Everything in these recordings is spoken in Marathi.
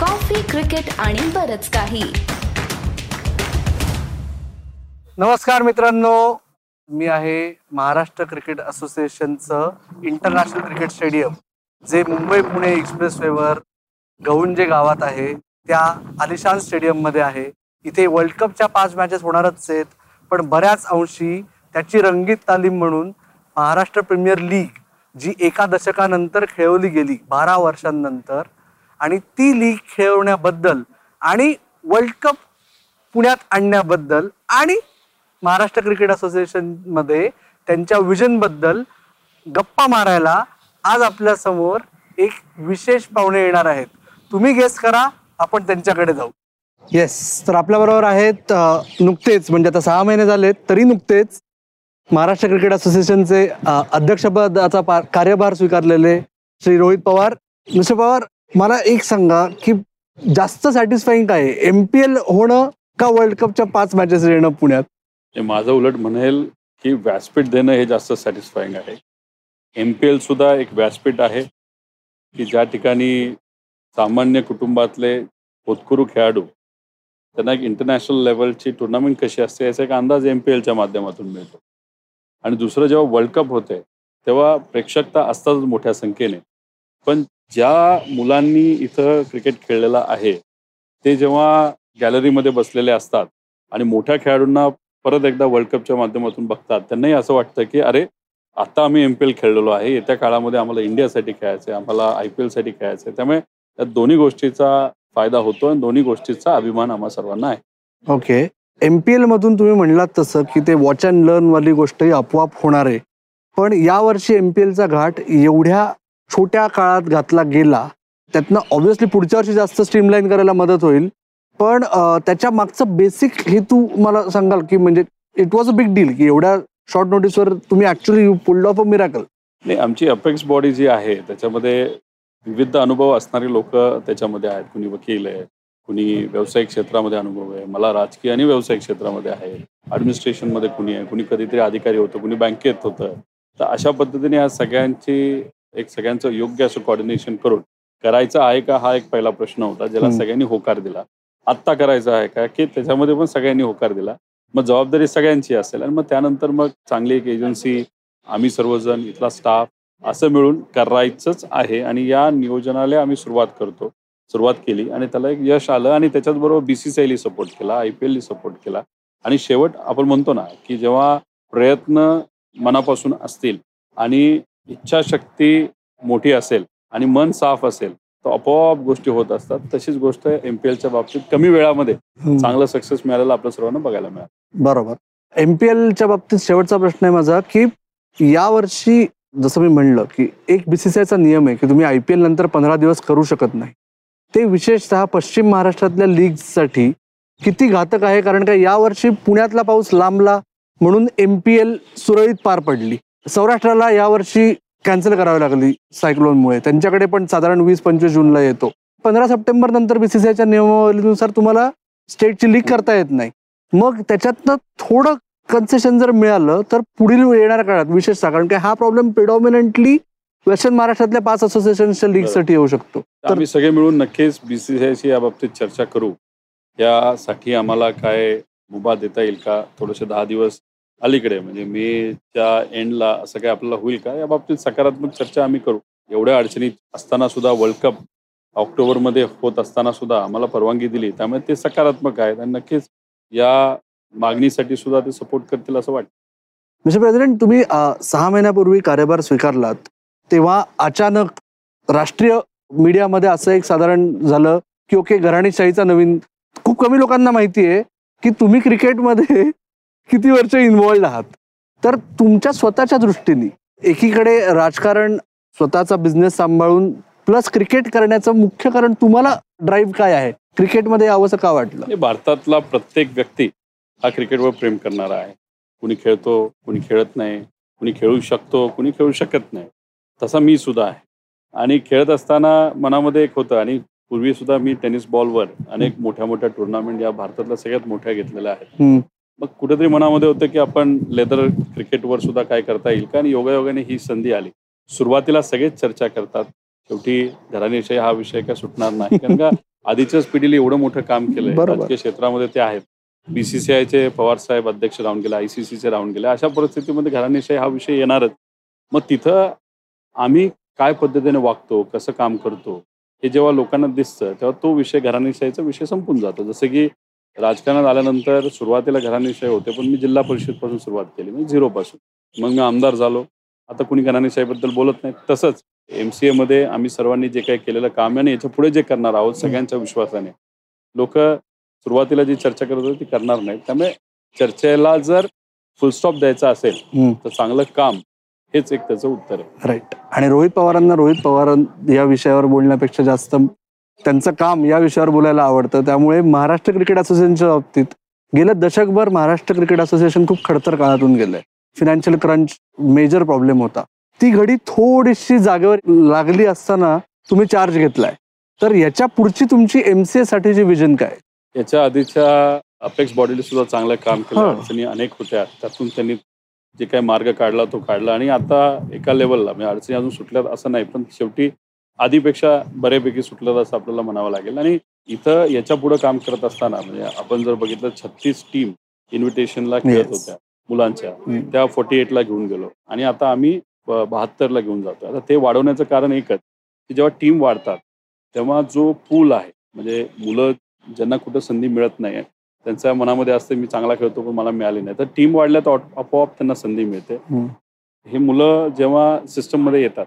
कॉफी क्रिकेट आणि बरच काही. नमस्कार मित्रांनो. मी आहे महाराष्ट्र क्रिकेट असोसिएशनचं इंटरनॅशनल क्रिकेट स्टेडियम जे मुंबई पुणे एक्सप्रेसवेवर गहुंजे गावात आहे. त्या आलिशान स्टेडियममध्ये आहे. इथे वर्ल्ड कपच्या पाच मॅचेस होणारच आहेत. पण बऱ्याच अंशी त्याची रंगीत तालीम म्हणून महाराष्ट्र प्रीमियर लीग जी एका दशकानंतर खेळवली गेली बारा वर्षांनंतर आणि ती लीग खेळवण्याबद्दल आणि वर्ल्ड कप पुण्यात आणण्याबद्दल आणि महाराष्ट्र क्रिकेट असोसिएशनमध्ये त्यांच्या विजनबद्दल गप्पा मारायला आज आपल्यासमोर एक विशेष पाहुणे येणार आहेत. तुम्ही गेस करा आपण त्यांच्याकडे जाऊ. येस तर आपल्याबरोबर आहेत नुकतेच म्हणजे आता सहा महिने झालेत तरी नुकतेच महाराष्ट्र क्रिकेट असोसिएशनचे अध्यक्षपदाचा पा- कार्यभार स्वीकारलेले श्री रोहित पवार. मिस्टर पवार मला एक सांगा की जास्त सॅटिस्फाईंग काय? एम पी एल होणं का वर्ल्ड कपच्या पाच मॅचेस येणं पुण्यात? हे माझं उलट म्हणेल की व्यासपीठ देणं हे जास्त सॅटिस्फाईंग आहे. एम पी एल सुद्धा एक व्यासपीठ आहे की ज्या ठिकाणी सामान्य कुटुंबातले होतकुरू खेळाडू त्यांना एक इंटरनॅशनल लेवलची टुर्नामेंट कशी असते याचा एक अंदाज एम पी एलच्या माध्यमातून मिळतो. आणि दुसरं जेव्हा वर्ल्ड कप होते तेव्हा प्रेक्षकता असतातच मोठ्या संख्येने. पण ज्या मुलांनी इथं क्रिकेट खेळलेलं आहे ते जेव्हा गॅलरीमध्ये बसलेले असतात आणि मोठ्या खेळाडूंना परत एकदा वर्ल्ड कपच्या माध्यमातून बघतात त्यांनाही असं वाटतं की अरे आता आम्ही एम पी एल खेळलेलो आहे येत्या काळामध्ये आम्हाला इंडियासाठी खेळायचं आहे आम्हाला आय पी एलसाठी खेळायचं आहे त्यामुळे या दोन्ही गोष्टीचा फायदा होतो आणि दोन्ही गोष्टीचा अभिमान आम्हा सर्वांना आहे. ओके. एम पी एल मधून तुम्ही म्हणलात तसं की ते वॉच अँड लर्न वाली गोष्टही आपोआप होणार आहे. पण यावर्षी एम पी एलचा घाट एवढ्या छोट्या काळात घातला गेला त्यातनं ऑब्व्हियसली पुढच्या वर्षी जास्त स्ट्रीमलाईन करायला मदत होईल. पण त्याच्या मागचं बेसिक हेतू मला सांगाल की म्हणजे it was a big deal की एवढ्या शॉर्ट नोटीसवर तुम्ही actually you pulled off a miracle नाही आमची अपेक्स बॉडी जी आहे त्याच्यामध्ये विविध अनुभव असणारी लोक त्याच्यामध्ये आहेत. कुणी वकील आहे कुणी व्यावसायिक क्षेत्रामध्ये अनुभव आहे. मला राजकीय आणि व्यावसायिक क्षेत्रामध्ये आहे. ॲडमिनिस्ट्रेशनमध्ये कुणी आहे कुणी कधीतरी अधिकारी होतं कुणी बँकेत होतं. तर अशा पद्धतीने या सगळ्यांची एक सगळ्यांचं योग्य असं कॉर्डिनेशन करून करायचं आहे का? हा एक पहिला प्रश्न होता ज्याला. सगळ्यांनी होकार दिला. आत्ता करायचं आहे का? की त्याच्यामध्ये पण सगळ्यांनी होकार दिला. मग जबाबदारी सगळ्यांची असेल आणि मग त्यानंतर मग चांगली एक एजन्सी आम्ही सर्वजण इथला स्टाफ असं मिळून करायचंच आहे. आणि या नियोजनाला आम्ही सुरुवात करतो. सुरुवात केली आणि त्याला एक यश आलं आणि त्याच्याचबरोबर बी सी सी आयली सपोर्ट केला आय पी एलनी सपोर्ट केला. आणि शेवट आपण म्हणतो ना की जेव्हा प्रयत्न मनापासून असतील आणि इच्छाशक्ती मोठी असेल आणि मन साफ असेल तर आपोआप गोष्टी होत असतात. तशीच गोष्ट एम पी एलच्या बाबतीत कमी वेळामध्ये चांगलं सक्सेस मिळालेलं आपल्या सर्वांना बघायला मिळालं. बरोबर. एम पी एलच्या बाबतीत शेवटचा प्रश्न आहे माझा की यावर्षी जसं मी म्हणलं की एक बीसीसीआयचा नियम आहे की तुम्ही आय पी एल नंतर पंधरा दिवस करू शकत नाही. ते विशेषतः पश्चिम महाराष्ट्रातल्या लीग्ससाठी किती घातक आहे? कारण का यावर्षी पुण्यातला पाऊस लांबला म्हणून एम पी एल सुरळीत पार पडली. सौराष्ट्राला यावर्षी कॅन्सल करावी लागली सायक्लोनमुळे त्यांच्याकडे पण साधारण वीस पंचवीस जूनला येतो. पंधरा सप्टेंबर नंतर बीसीसीआयच्या नियमावलीनुसार तुम्हाला स्टेटची लीग करता येत नाही. मग त्याच्यातनं थोडं कन्सेशन जर मिळालं तर पुढील येणाऱ्या काळात विशेषतः कारण की हा प्रॉब्लेम प्रिडॉमिनंटली वेस्टर्न महाराष्ट्रातल्या पाच असोसिएशनच्या लीगसाठी येऊ शकतो. तर आम्ही सगळे मिळून नक्कीच बीसीसीआयशी या बाबतीत चर्चा करू. यासाठी आम्हाला काय मुभा देता येईल का? थोडेसे दहा दिवस अलीकडे म्हणजे मेच्या एंडला असं काय आपल्याला होईल का? या बाबतीत सकारात्मक चर्चा आम्ही करू. एवढ्या अडचणीत असताना सुद्धा वर्ल्ड कप ऑक्टोबरमध्ये होत असताना सुद्धा आम्हाला परवानगी दिली. त्यामुळे ते सकारात्मक आहेत आणि नक्कीच या मागणीसाठी सुद्धा ते सपोर्ट करतील असं वाटतं. मिस्टर प्रेसिडेंट तुम्ही सहा महिन्यापूर्वी कार्यभार स्वीकारलात तेव्हा अचानक राष्ट्रीय मीडियामध्ये असं एक साधारण झालं की ओके घराणेशाहीचा नवीन खूप कमी लोकांना माहिती आहे की तुम्ही क्रिकेटमध्ये किती वर्ष इन्व्हॉल्ड आहात? तर तुमच्या स्वतःच्या दृष्टीने एकीकडे राजकारण स्वतःचा बिझनेस सांभाळून प्लस क्रिकेट करण्याचं मुख्य कारण तुम्हाला ड्राईव्ह काय आहे? क्रिकेटमध्ये यावंसं का वाटलं? भारतातला प्रत्येक व्यक्ती हा क्रिकेटवर प्रेम करणारा आहे. कुणी खेळतो कुणी खेळत नाही. कुणी खेळू शकतो कुणी खेळू शकत नाही. तसा मी सुद्धा आहे. आणि खेळत असताना मनामध्ये एक होतं आणि पूर्वी सुद्धा मी टेनिस बॉलवर अनेक मोठ्या मोठ्या टुर्नामेंट या भारतातल्या सगळ्यात मोठ्या घेतलेल्या आहेत. मग कुठेतरी मनामध्ये होतं की आपण लेदर क्रिकेटवर सुद्धा काय करता येईल? का आणि योगायोगाने ही संधी आली. सुरुवातीला सगळेच चर्चा करतात. शेवटी घराणेशाही हा विषय काय सुटणार नाही. कारण का आधीच्याच पिढीला एवढं मोठं काम केलंय. राजकीय क्षेत्रामध्ये ते आहेत. बीसीसीआयचे पवार साहेब अध्यक्ष राहून गेले आयसीसीचे राहून गेले. अशा परिस्थितीमध्ये घराणेशाही हा विषय येणारच. मग तिथं आम्ही काय पद्धतीने वागतो कसं काम करतो हे जेव्हा लोकांना दिसतं तेव्हा तो विषय घराणेशाहीचा विषय संपून जातो. जसं की राजकारणात आल्यानंतर सुरुवातीला घराणेशाही होते पण मी जिल्हा परिषदपासून सुरुवात केली म्हणजे झिरोपासून. मग मी आमदार झालो. आता कुणी घराणेशाहीबद्दल बोलत नाही. तसंच एम सी एमध्ये आम्ही सर्वांनी जे काही केलेलं काम आहे आणि याच्यापुढे जे करणार आहोत सगळ्यांच्या विश्वासाने. लोक सुरुवातीला जी चर्चा करत होते ती करणार नाहीत. त्यामुळे चर्चेला जर फुलस्टॉप द्यायचा असेल. तर चांगलं काम हेच एक त्याचं उत्तर आहे. राईट आणि रोहित पवारांना रोहित पवार या विषयावर बोलण्यापेक्षा जास्त त्यांचं काम या विषयावर बोलायला आवडतं. त्यामुळे महाराष्ट्र क्रिकेट असोसिएशनच्या बाबतीत गेलं दशकभर महाराष्ट्र क्रिकेट असोसिएशन खूप खडतर काळातून गेलंय. फिनान्शियल क्रंच मेजर प्रॉब्लेम होता. ती घडी थोडीशी जागेवर लागली असताना तुम्ही चार्ज घेतलाय. तर याच्या पुढची तुमची एमसीए साठीची विजन काय? याच्या आधीच्या अपेक्स बॉडीने सुद्धा चांगलं काम केलं. अडचणी अनेक होत्या. त्यातून त्यांनी जे काही मार्ग काढला तो काढला. आणि आता एका लेवलला म्हणजे अडचणी अजून सुटल्यात असं नाही. पण शेवटी आधीपेक्षा बऱ्यापैकी सुटलं असं आपल्याला म्हणावं लागेल आणि इथं याच्यापुढे काम करत असताना म्हणजे आपण जर बघितलं छत्तीस टीम इन्व्हिटेशनला खेळत. होत्या मुलांच्या. त्या फोर्टी एटला घेऊन गेलो आणि आता आम्ही बहात्तरला घेऊन जातो आता ते वाढवण्याचं कारण एकच की जेव्हा टीम वाढतात तेव्हा जो पूल आहे म्हणजे मुलं ज्यांना कुठं संधी मिळत नाही त्यांच्या मनामध्ये असते मी चांगला खेळतो पण मला मिळाली नाही तर टीम वाढल्या तर आपोआप त्यांना संधी मिळते. हे मुलं जेव्हा सिस्टममध्ये येतात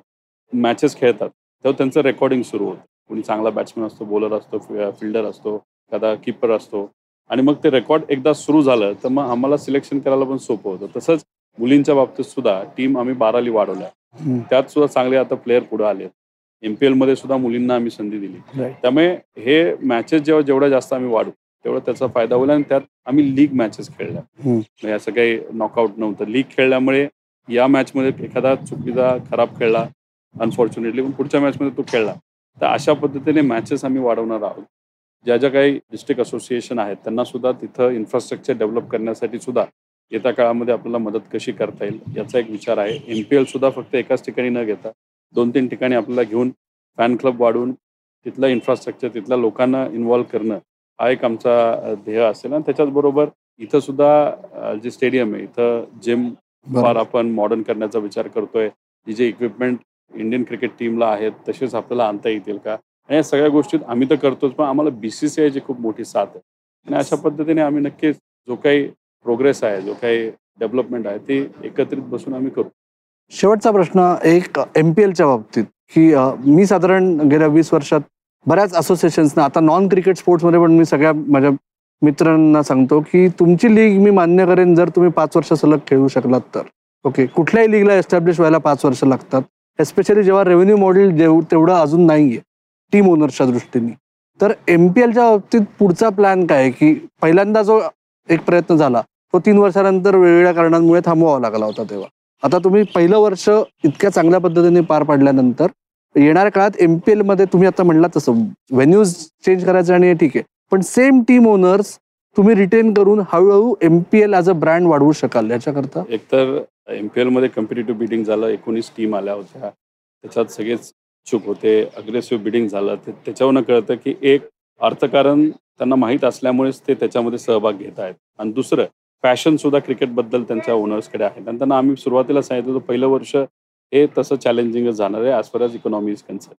मॅचेस खेळतात तेव्हा त्यांचं रेकॉर्डिंग सुरू होतं. कोणी चांगला बॅट्समॅन असतो बॉलर असतो फिल्डर असतो एखादा किपर असतो. आणि मग ते रेकॉर्ड एकदा सुरू झालं तर मग आम्हाला सिलेक्शन करायला पण सोपं होतं. तसंच मुलींच्या बाबतीत सुद्धा टीम आम्ही बाराली वाढवल्या. त्यात सुद्धा चांगले आता प्लेअर पुढे आले एमपीएलमध्ये सुद्धा मुलींना आम्ही संधी दिली. त्यामुळे हे मॅचेस जेव्हा जेवढ्या जास्त आम्ही वाढू तेवढा त्याचा फायदा होईल आणि त्यात आम्ही लीग मॅचेस खेळल्या. म्हणजे असं काही नॉकआउट नव्हतं. लीग खेळल्यामुळे या मॅचमध्ये एखादा चुकीचा खराब खेळला अनफॉर्च्युनेटली पण पुढच्या मॅचमध्ये तो खेळला. तर अशा पद्धतीने मॅचेस आम्ही वाढवणार आहोत. ज्या ज्या काही डिस्ट्रिक्ट असोसिएशन आहेत त्यांना सुद्धा तिथं इन्फ्रास्ट्रक्चर डेव्हलप करण्यासाठी सुद्धा येत्या काळामध्ये आपल्याला मदत कशी करता येईल याचा एक विचार आहे. एम पी एल सुद्धा फक्त एकाच ठिकाणी न घेता दोन तीन ठिकाणी आपल्याला घेऊन फॅन क्लब वाढवून तिथलं इन्फ्रास्ट्रक्चर तिथल्या लोकांना इन्व्हॉल्व्ह करणं हा एक आमचा ध्येय असेल. आणि त्याच्याच बरोबर इथं सुद्धा जे स्टेडियम आहे इथं जिम फार. आपण मॉडर्न करण्याचा विचार करतोय. जी जे इक्विपमेंट इंडियन क्रिकेट टीमला आहेत तसेच आपल्याला आणता येतील का? आणि या सगळ्या गोष्टीत आम्ही तर करतोच पण आम्हाला बीसीसीआयची खूप मोठी साथ आहे. आणि अशा पद्धतीने आम्ही नक्कीच जो काही प्रोग्रेस आहे जो काही डेव्हलपमेंट आहे ते एकत्रित बसून आम्ही करू. शेवटचा प्रश्न एक एम पी एलच्या बाबतीत की मी साधारण गेल्या वीस वर्षात बऱ्याच असोसिएशन्सना आता नॉन क्रिकेट स्पोर्ट्समध्ये पण मी सगळ्या माझ्या मित्रांना सांगतो की तुमची लीग मी मान्य करेन जर तुम्ही पाच वर्ष सलग खेळू शकलात तर. ओके कुठल्याही लीगला एस्टॅब्लिश व्हायला पाच वर्ष लागतात. एस्पेशली जेव्हा रेव्हेन्यू मॉडेल जेव तेवढं अजून नाहीये टीम ओनर्सच्या दृष्टीने. तर एम पी एलच्या बाबतीत पुढचा प्लॅन काय आहे की पहिल्यांदा जो एक प्रयत्न झाला तो तीन वर्षानंतर वेगवेगळ्या कारणांमुळे थांबवावा लागला होता तेव्हा. आता तुम्ही पहिलं वर्ष इतक्या चांगल्या पद्धतीने पार पाडल्यानंतर येणाऱ्या काळात एम पी मध्ये तुम्ही आता म्हणला तसं व्हेन्यूज चेंज करायचं आणि हे ठीक आहे. पण सेम टीम ओनर्स तुम्ही रिटेन करून हळूहळू M P L as a brand वाढवू शकाल याच्याकरता? एकतर एम पी एलमध्ये कम्पिटेटिव्ह बिडिंग झालं एकोणीस टीम आल्या होत्या. त्याच्यात सगळेच चूक होते अग्रेसिव्ह बिडिंग झालं. ते त्याच्यावरनं कळतं की एक अर्थकारण त्यांना माहीत असल्यामुळेच ते त्याच्यामध्ये सहभाग घेत आहेत. आणि दुसरं पॅशन सुद्धा क्रिकेटबद्दल त्यांच्या ओनर्सकडे आहे आणि त्यांना आम्ही सुरुवातीला सांगितलं होतं पहिलं वर्ष हे तसं चॅलेंजिंगच जाणार आहे as far as economy is concern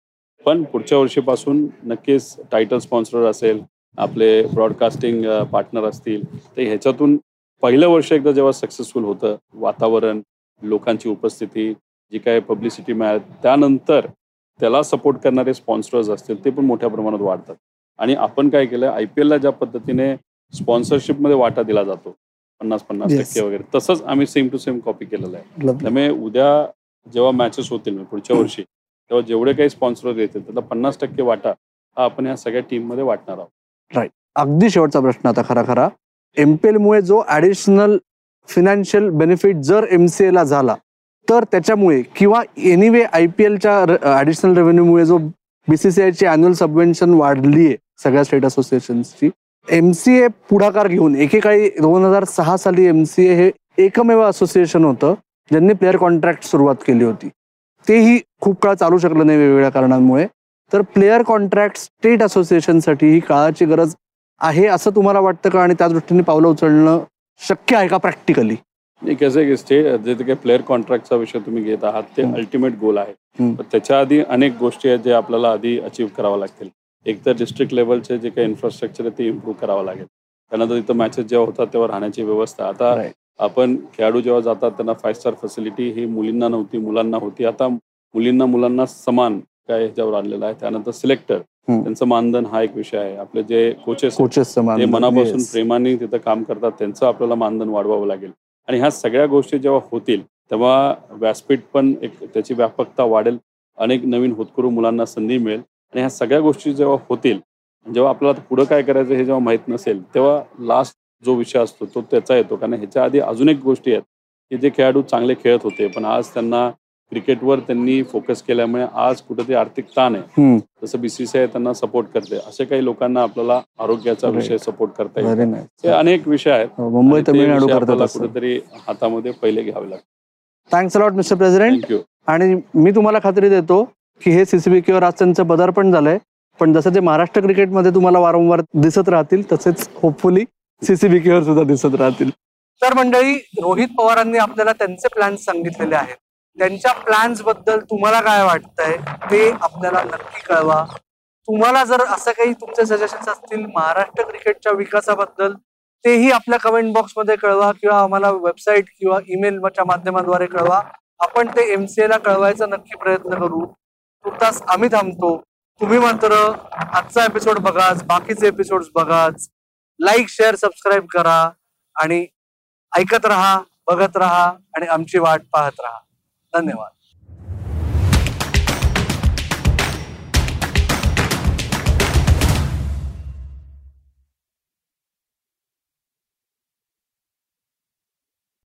पण पुढच्या वर्षीपासून नक्कीच टायटल स्पॉन्सर असेल आपले ब्रॉडकास्टिंग पार्टनर असतील तर ह्याच्यातून पहिलं वर्ष एकदा जेव्हा सक्सेसफुल होतं वातावरण लोकांची उपस्थिती जी काय पब्लिसिटी मिळाली त्यानंतर त्याला सपोर्ट करणारे स्पॉन्सर्स असतील ते पण मोठ्या प्रमाणात वाढतात. आणि आपण काय केलं आय पी एलला ज्या पद्धतीने स्पॉन्सरशिपमध्ये वाटा दिला जातो पन्नास पन्नास Yes. टक्के वगैरे तसंच आम्ही सेम टू सेम कॉपी केलेलं आहे. त्यामुळे उद्या जेव्हा मॅचेस होतील पुढच्या वर्षी तेव्हा जेवढे काही स्पॉन्सर येतील त्यातला पन्नास टक्के वाटा हा आपण या सगळ्या टीममध्ये वाटणार आहोत. अगदी शेवटचा प्रश्न आता खरा खरा एमपीएलमुळे जो ॲडिशनल फिनान्शियल बेनिफिट जर एम सी एला झाला तर त्याच्यामुळे किंवा एनिवे आय पी एलच्या ॲडिशनल रेव्हेन्यूमुळे जो बीसीसीआयची अॅन्युअल सबवेन्शन वाढली आहे सगळ्या स्टेट असोसिएशन्सची एम सी ए पुढाकार घेऊन एकेकाळी दोन हजार सहा साली एम सी ए हे एकमेव असोसिएशन होतं ज्यांनी प्लेअर कॉन्ट्रॅक्ट सुरुवात केली होती. तेही खूप काळ चालू शकलं नाही वेगवेगळ्या कारणांमुळे. तर प्लेअर कॉन्ट्रॅक्ट स्टेट असोसिएशनसाठी ही काळाची गरज आहे असं तुम्हाला वाटतं का? आणि त्या दृष्टीने पावलं उचलणं शक्य आहे का प्रॅक्टिकली? कसं की स्टेट जे काही प्लेअर कॉन्ट्रॅक्टचा विषय तुम्ही घेत आहात ते. अल्टिमेट गोल आहे. त्याच्या आधी अनेक गोष्टी आहेत जे आपल्याला आधी अचीव्ह करावं लागतील. एक तर डिस्ट्रिक्ट लेवलचे जे काही इन्फ्रास्ट्रक्चर आहे ते इम्प्रूव्ह करावं लागेल. त्यानंतर तिथं मॅचेस जेव्हा होतात तेव्हा राहण्याची व्यवस्था. आता. आपण खेळाडू जेव्हा जातात त्यांना फाईव्ह स्टार फॅसिलिटी ही मुलींना नव्हती मुलांना होती. आता मुलींना मुलांना समान काय ह्याच्यावर आणलेलं आहे. त्यानंतर सिलेक्टर. त्यांचं मानधन हा एक विषय आहे. आपले जे कोचेस कोचेस ते मनापासून प्रेमाने तिथं काम करतात. त्यांचं आपल्याला मानधन वाढवावं लागेल. आणि ह्या सगळ्या गोष्टी जेव्हा होतील तेव्हा व्यासपीठ पण एक त्याची व्यापकता वाढेल. अनेक नवीन होतकरू मुलांना संधी मिळेल. आणि ह्या सगळ्या गोष्टी जेव्हा होतील जेव्हा आपल्याला पुढं काय करायचं हे जेव्हा माहीत नसेल तेव्हा लास्ट जो विषय असतो तो त्याचा येतो. कारण ह्याच्या आधी अजून एक गोष्टी आहेत की जे खेळाडू चांगले खेळत होते पण आज त्यांना क्रिकेटवर त्यांनी फोकस केल्यामुळे आज कुठेतरी आर्थिक ताण आहे. जसं बीसीसीआय त्यांना सपोर्ट करते. असे काही लोकांना आपल्याला आरोग्याचा. विषय सपोर्ट करता येईल. हे अनेक विषय आहेत. हो, मुंबई तमिळनाडू आपल्याला कुठेतरी हातामध्ये पहिले घ्यावे लागतात. थँक्स अलॉट मिस्टर प्रेसिडेंट आणि मी तुम्हाला खात्री देतो की हे सीसीबी किंवा आज त्यांचं पदार्पण झालंय. पण जसं ते महाराष्ट्र क्रिकेटमध्ये तुम्हाला वारंवार दिसत राहतील तसेच होपफुली सीसीबी वर सुद्धा दिसत राहतील. तर मंडळी रोहित पवारांनी आपल्याला त्यांचे प्लॅन्स सांगितलेले आहेत. त्यांच्या प्लॅन्सबद्दल तुम्हाला काय वाटतंय? ते आपल्याला नक्की कळवा. तुम्हाला जर असं काही तुमचे सजेशन्स असतील महाराष्ट्र क्रिकेटच्या विकासाबद्दल तेही आपल्या कमेंट बॉक्समध्ये कळवा किंवा आम्हाला वेबसाईट किंवा ईमेलच्या माध्यमाद्वारे कळवा. आपण ते एमसीए ला कळवायचा नक्की प्रयत्न करू. तुर्तास आम्ही थांबतो. तुम्ही मात्र आजचा एपिसोड बघाच बाकीचे एपिसोड बघाच. लाईक शेअर सबस्क्राईब करा आणि ऐकत राहा बघत राहा आणि आमची वाट पाहत राहा. 何年は